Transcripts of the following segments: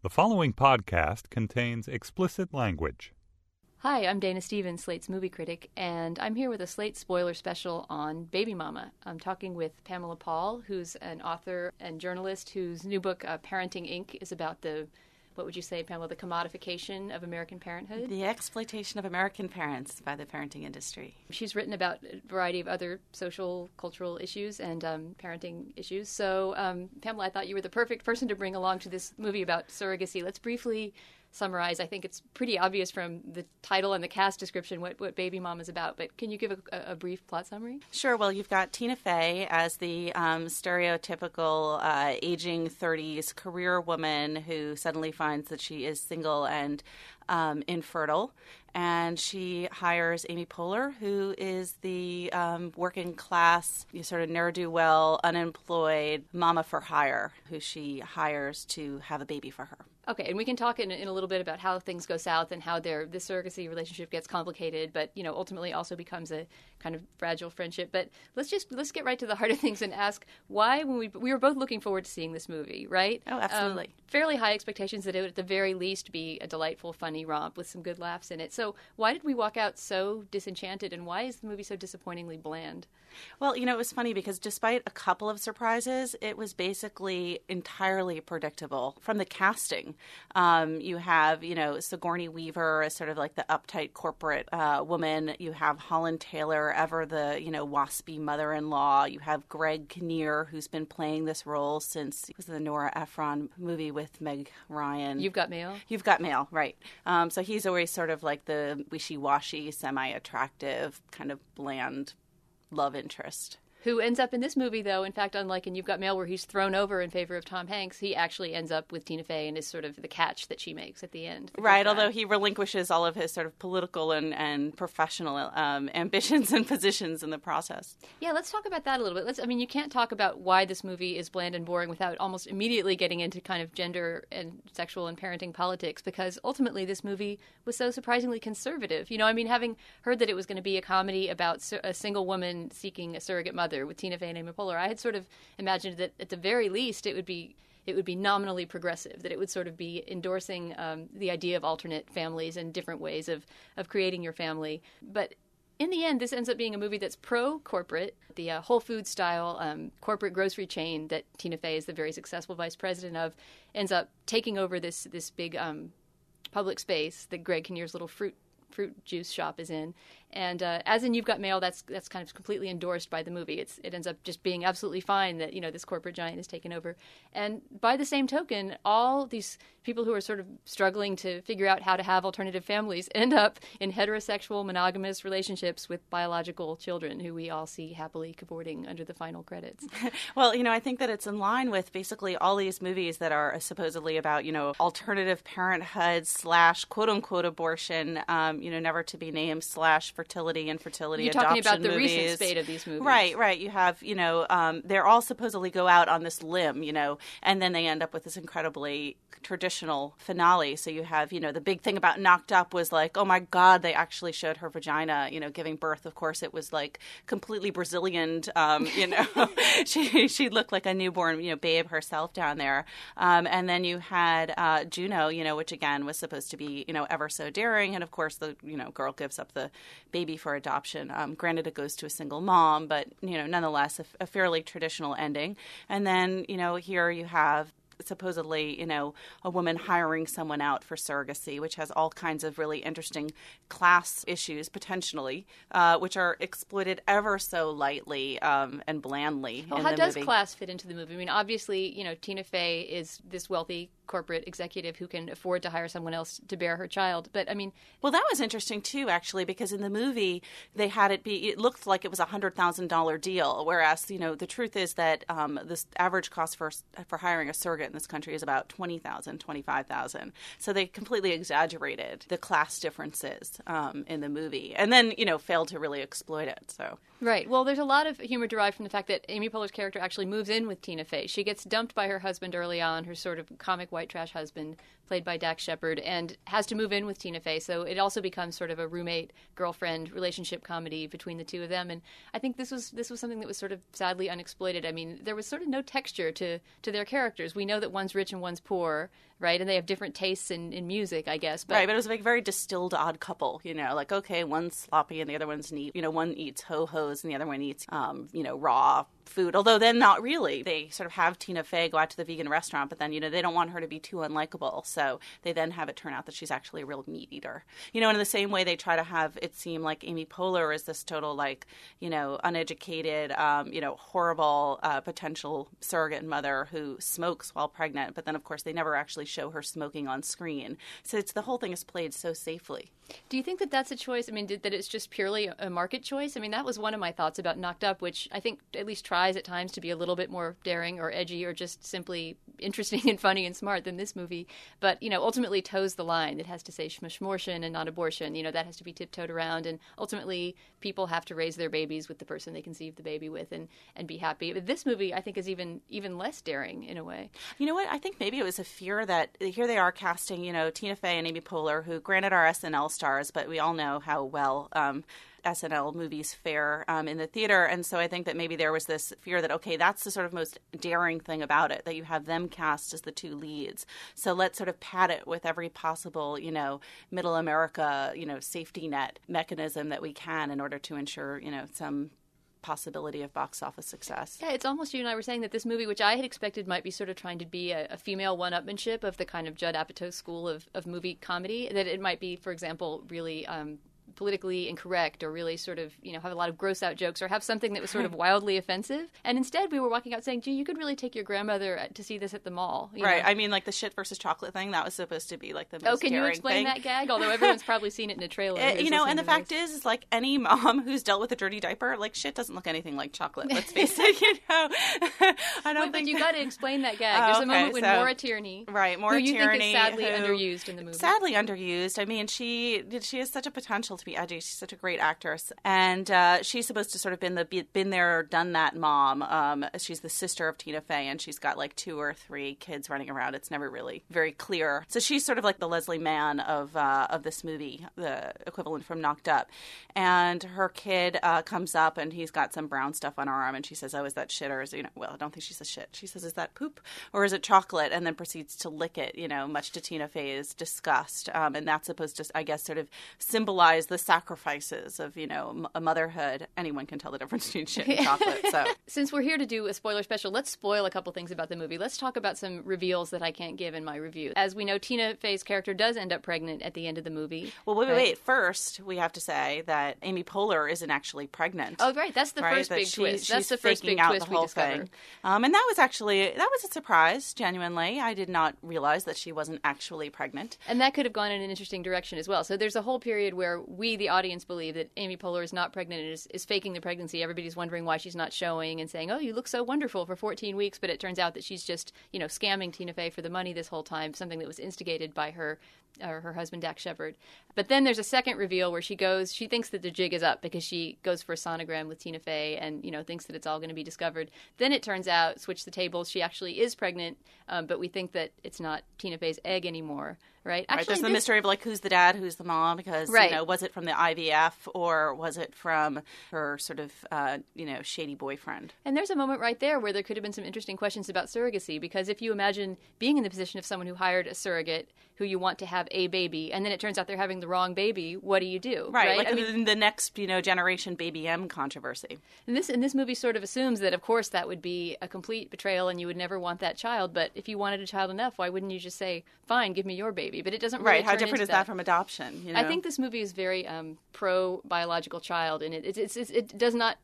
The following podcast contains explicit language. Hi, I'm Dana Stevens, Slate's movie critic, and I'm here with a Slate spoiler special on Baby Mama. I'm talking with Pamela Paul, who's an author and journalist whose new book, uh, Parenting Inc., is about the what would you say, Pamela, the commodification of American parenthood? The exploitation of American parents by the parenting industry. She's written about a variety of other social, cultural issues and um, parenting issues. So, um, Pamela, I thought you were the perfect person to bring along to this movie about surrogacy. Let's briefly summarize. I think it's pretty obvious from the title and the cast description what, what Baby Mama is about, but can you give a, a brief plot summary? Sure. Well, you've got Tina Fey as the um, stereotypical uh, aging 30s career woman who suddenly finds that she is single and um, infertile. And she hires Amy Poehler, who is the um, working class, sort of ne'er do well, unemployed mama for hire, who she hires to have a baby for her. Okay, and we can talk in, in a little bit about how things go south and how their the surrogacy relationship gets complicated, but you know ultimately also becomes a kind of fragile friendship. But let's just let's get right to the heart of things and ask why when we we were both looking forward to seeing this movie, right? Oh, absolutely. Um, fairly high expectations that it would at the very least be a delightful, funny romp with some good laughs in it. So why did we walk out so disenchanted, and why is the movie so disappointingly bland? Well, you know, it was funny because despite a couple of surprises, it was basically entirely predictable from the casting. Um, you have, you know, Sigourney Weaver as sort of like the uptight corporate uh, woman. You have Holland Taylor, ever the, you know, waspy mother in law. You have Greg Kinnear, who's been playing this role since was the Nora Ephron movie with Meg Ryan. You've got mail? You've got mail, right. Um, so he's always sort of like the wishy washy, semi attractive, kind of bland love interest who ends up in this movie, though, in fact, unlike in You've Got Mail, where he's thrown over in favor of Tom Hanks, he actually ends up with Tina Fey and is sort of the catch that she makes at the end. The right, although he relinquishes all of his sort of political and, and professional um, ambitions and positions in the process. Yeah, let's talk about that a little bit. Let's, I mean, you can't talk about why this movie is bland and boring without almost immediately getting into kind of gender and sexual and parenting politics, because ultimately this movie was so surprisingly conservative. You know, I mean, having heard that it was going to be a comedy about a single woman seeking a surrogate mother with Tina Fey and Amy Poehler, I had sort of imagined that at the very least it would be it would be nominally progressive, that it would sort of be endorsing um, the idea of alternate families and different ways of, of creating your family. But in the end, this ends up being a movie that's pro corporate. The uh, Whole Food style um, corporate grocery chain that Tina Fey is the very successful vice president of ends up taking over this this big um, public space that Greg Kinnear's little fruit fruit juice shop is in. And uh, as in You've Got Mail, that's that's kind of completely endorsed by the movie. It's it ends up just being absolutely fine that you know this corporate giant is taken over. And by the same token, all these people who are sort of struggling to figure out how to have alternative families end up in heterosexual monogamous relationships with biological children who we all see happily cavorting under the final credits. well, you know, I think that it's in line with basically all these movies that are supposedly about you know alternative parenthood slash quote unquote abortion, um, you know, never to be named slash fertility and fertility You're adoption talking about the movies. recent spate of these movies. Right, right. You have, you know, um, they're all supposedly go out on this limb, you know, and then they end up with this incredibly traditional finale. So you have, you know, the big thing about Knocked Up was like, oh my God, they actually showed her vagina, you know, giving birth. Of course, it was like completely Brazilian, um, you know, she she looked like a newborn, you know, babe herself down there. Um, and then you had uh, Juno, you know, which again was supposed to be, you know, ever so daring, and of course the you know girl gives up the baby for adoption. Um, granted, it goes to a single mom, but you know, nonetheless, a, a fairly traditional ending. And then you know, here you have supposedly, you know, a woman hiring someone out for surrogacy, which has all kinds of really interesting class issues potentially, uh, which are exploited ever so lightly um, and blandly. Well, how does movie. class fit into the movie? I mean, obviously, you know, Tina Fey is this wealthy corporate executive who can afford to hire someone else to bear her child. But I mean, well, that was interesting too, actually, because in the movie they had it be. It looked like it was a hundred thousand dollar deal, whereas you know the truth is that um, the average cost for for hiring a surrogate in this country is about twenty thousand, twenty five thousand. So they completely exaggerated the class differences um, in the movie, and then you know failed to really exploit it. So Right. Well, there's a lot of humor derived from the fact that Amy Poehler's character actually moves in with Tina Fey. She gets dumped by her husband early on, her sort of comic white trash husband, played by Dax Shepard, and has to move in with Tina Fey. So it also becomes sort of a roommate girlfriend relationship comedy between the two of them. And I think this was this was something that was sort of sadly unexploited. I mean, there was sort of no texture to to their characters. We know that one's rich and one's poor, right? And they have different tastes in, in music, I guess. But... Right, but it was like a very distilled odd couple. You know, like okay, one's sloppy and the other one's neat. You know, one eats ho hos and the other one eats, um, you know, raw food. Although then not really. They sort of have Tina Fey go out to the vegan restaurant, but then you know they don't want her to be too unlikable, so they then have it turn out that she's actually a real meat eater. You know, in the same way they try to have it seem like Amy Poehler is this total like you know uneducated, um, you know horrible uh, potential surrogate mother who smokes while pregnant, but then of course they never actually show her smoking on screen. So it's the whole thing is played so safely. Do you think that that's a choice? I mean, did, that it's just purely a market choice? I mean, that was one of my thoughts about Knocked Up, which I think at least tries at times to be a little bit more daring or edgy or just simply interesting and funny and smart than this movie. But, you know, ultimately toes the line. It has to say schmortion and not abortion. You know, that has to be tiptoed around. And ultimately, people have to raise their babies with the person they conceive the baby with and, and be happy. But this movie, I think, is even even less daring in a way. You know what? I think maybe it was a fear that here they are casting, you know, Tina Fey and Amy Poehler, who granted are SNL stars, but we all know how well um, SNL movies fare um, in the theater. And so I think that maybe there was this fear that, okay, that's the sort of most daring thing about it, that you have them cast as the two leads. So let's sort of pad it with every possible, you know, middle America, you know, safety net mechanism that we can in order to ensure, you know, some possibility of box office success. Yeah, it's almost you and I were saying that this movie, which I had expected might be sort of trying to be a, a female one-upmanship of the kind of Judd Apatow school of, of movie comedy, that it might be, for example, really um, politically incorrect or really sort of you know have a lot of gross out jokes or have something that was sort of wildly offensive. And instead we were walking out saying gee you could really take your grandmother to see this at the mall right. know? i mean like the shit versus chocolate thing that was supposed to be like the most oh can you explain thing. that gag? Although everyone's probably seen it in a trailer uh, you know and the fact is is like any mom who's dealt with a dirty diaper like shit doesn't look anything like chocolate let's face it you know? I don't Wait, think but you got to explain that gag. There's oh, okay, a moment when so, Maura Tierney right Maura who you Tierney think is sadly who, underused in the movie. Sadly underused. I mean she she has such a potential to be she's such a great actress, and uh, she's supposed to sort of been the been there, done that mom. Um, she's the sister of Tina Fey, and she's got like two or three kids running around. It's never really very clear. So she's sort of like the Leslie Mann of uh, of this movie, the equivalent from Knocked Up. And her kid uh, comes up, and he's got some brown stuff on her arm, and she says, "Oh, is that shit or is you know?" Well, I don't think she says shit. She says, "Is that poop or is it chocolate?" And then proceeds to lick it. You know, much to Tina Fey's disgust. Um, and that's supposed to, I guess, sort of symbolize the sacrifices of you know a motherhood, anyone can tell the difference between shit and chocolate. So since we're here to do a spoiler special, let's spoil a couple things about the movie. Let's talk about some reveals that I can't give in my review. As we know, Tina Fey's character does end up pregnant at the end of the movie. Well, wait, right? wait. First, we have to say that Amy Poehler isn't actually pregnant. Oh, right. That's the right? first that big she, twist. That's the first big out twist the whole we discover. Thing. Um, and that was actually that was a surprise. Genuinely, I did not realize that she wasn't actually pregnant. And that could have gone in an interesting direction as well. So there's a whole period where we, the audience, believe that Amy Poehler is not pregnant and is, is faking the pregnancy. Everybody's wondering why she's not showing and saying, "Oh, you look so wonderful for 14 weeks," but it turns out that she's just, you know, scamming Tina Fey for the money this whole time. Something that was instigated by her or her husband Dax Shepard. But then there's a second reveal where she goes, she thinks that the jig is up because she goes for a sonogram with Tina Fey and you know thinks that it's all going to be discovered. Then it turns out, switch the tables, she actually is pregnant, um, but we think that it's not Tina Fey's egg anymore right? Actually, right. There's the mystery of like who's the dad, who's the mom, because right. you know, was it from the IVF or was it from her sort of uh, you know shady boyfriend? And there's a moment right there where there could have been some interesting questions about surrogacy, because if you imagine being in the position of someone who hired a surrogate who you want to have a baby, and then it turns out they're having the wrong baby, what do you do? Right, right? like I mean, the next you know generation baby M controversy. And this and this movie sort of assumes that of course that would be a complete betrayal, and you would never want that child. But if you wanted a child enough, why wouldn't you just say, "Fine, give me your baby"? But it doesn't really right. How different is that. that. from adoption? You know? I think this movie is very um, pro biological child, and it, it, it, it does not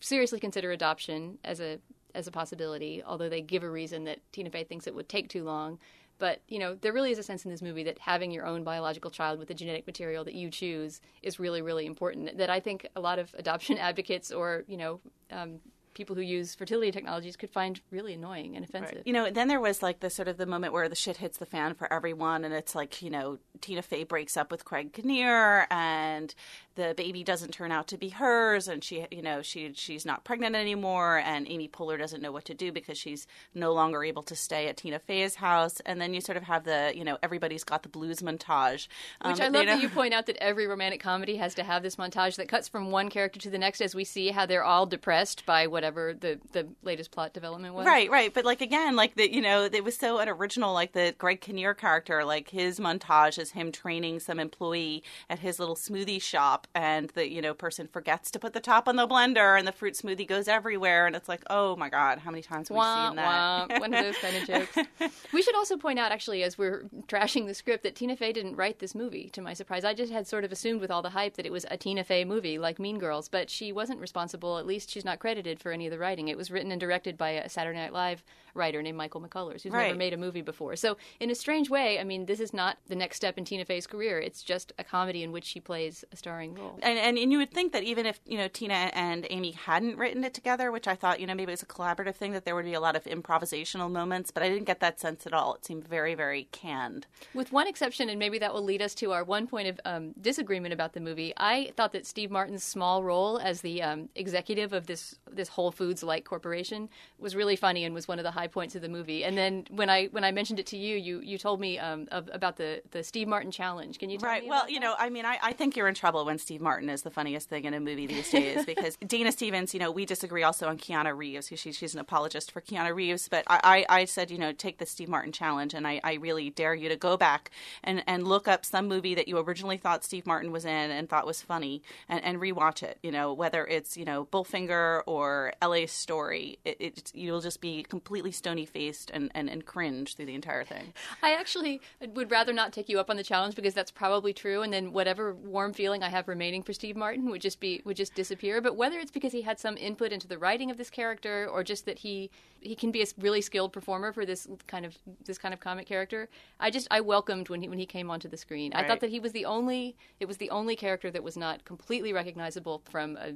seriously consider adoption as a as a possibility. Although they give a reason that Tina Fey thinks it would take too long. But you know, there really is a sense in this movie that having your own biological child with the genetic material that you choose is really, really important. That I think a lot of adoption advocates or you know um, people who use fertility technologies could find really annoying and offensive. Right. You know, then there was like the sort of the moment where the shit hits the fan for everyone, and it's like you know Tina Fey breaks up with Greg Kinnear, and the baby doesn't turn out to be hers, and she you know she she's not pregnant anymore, and Amy Poehler doesn't know what to do because she's no longer able to stay at Tina Fey's house, and then you sort of have the you know everybody's got the blues montage, um, which I love that you point out that every romantic comedy has to have this montage that cuts from one character to the next as we see how they're all depressed by whatever the the latest plot development was. Right, right, but like again, like the you know it was so unoriginal. Like the Greg Kinnear character, like his montage is him training some employee at his little smoothie shop, and the you know person forgets to put the top on the blender, and the fruit smoothie goes everywhere, and it's like, oh my god, how many times have we seen that? Wah. One of those kind of jokes. we should also point out, actually, as we're trashing the script, that Tina Fey didn't write this movie. To my surprise, I just had sort of assumed with all the hype that it was a Tina Fey movie like Mean Girls, but she wasn't responsible. At least she's not credited for any of the writing. It was written and directed by a Saturday Night Live writer named Michael McCullers, who's right. never made a movie before. So, in a strange way, I mean, this is not the next step in Tina Fey's career. It's just a comedy in which she plays a starring role. And, and, and you would think that even if you know Tina and Amy hadn't written it together, which I thought you know maybe it was a collaborative thing, that there would be a lot of improvisational moments. But I didn't get that sense at all. It seemed very very canned. With one exception, and maybe that will lead us to our one point of um, disagreement about the movie. I thought that Steve Martin's small role as the um, executive of this this Whole Foods like corporation was really funny and was one of the high points of the movie. And then when I when I mentioned it to you, you you told me um, of, about the the Steve Martin challenge. Can you tell right? well, you know, I mean, I, I think you're in trouble when Steve Martin is the funniest thing in a movie these days because Dana Stevens, you know, we disagree also on Keanu Reeves. She, she's an apologist for Keanu Reeves, but I, I, I said, you know, take the Steve Martin challenge, and I, I really dare you to go back and, and look up some movie that you originally thought Steve Martin was in and thought was funny, and, and rewatch it. You know, whether it's you know Bowfinger or L.A. Story, it, it you'll just be completely stony faced and, and, and cringe through the entire thing. I actually would rather not take you up on the challenge because that's probably true, and then whatever warm feeling I have remaining for Steve Martin would just be would just disappear. But whether it's because he had some input into the writing of this character, or just that he he can be a really skilled performer for this kind of this kind of comic character, I just I welcomed when he when he came onto the screen. Right. I thought that he was the only it was the only character that was not completely recognizable from a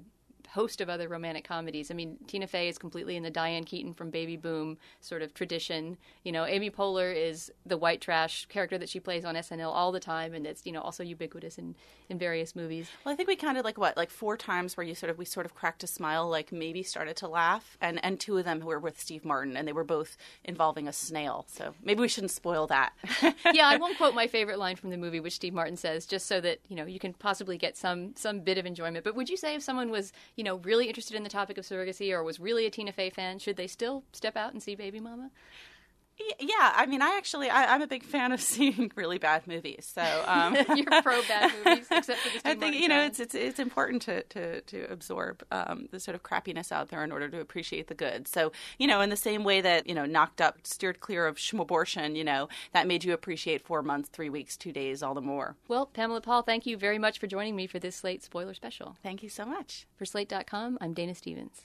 host of other romantic comedies. I mean, Tina Fey is completely in the Diane Keaton from Baby Boom sort of tradition. You know, Amy Poehler is the white trash character that she plays on SNL all the time, and it's you know also ubiquitous in in various movies. Well, I think we counted like what, like four times where you sort of we sort of cracked a smile, like maybe started to laugh, and and two of them were with Steve Martin, and they were both involving a snail. So maybe we shouldn't spoil that. yeah, I won't quote my favorite line from the movie, which Steve Martin says, just so that you know you can possibly get some some bit of enjoyment. But would you say if someone was you know really interested in the topic of surrogacy or was really a Tina Fey fan, should they still step out and see Baby Mama? Yeah, I mean, I actually, I, am a big fan of seeing really bad movies. So um, you're pro bad movies, except for the. I think you know it's it's it's important to to to absorb um, the sort of crappiness out there in order to appreciate the good. So you know, in the same way that you know, knocked up, steered clear of abortion, you know, that made you appreciate four months, three weeks, two days, all the more. Well, Pamela Paul, thank you very much for joining me for this Slate spoiler special. Thank you so much. For Slate.com, I'm Dana Stevens.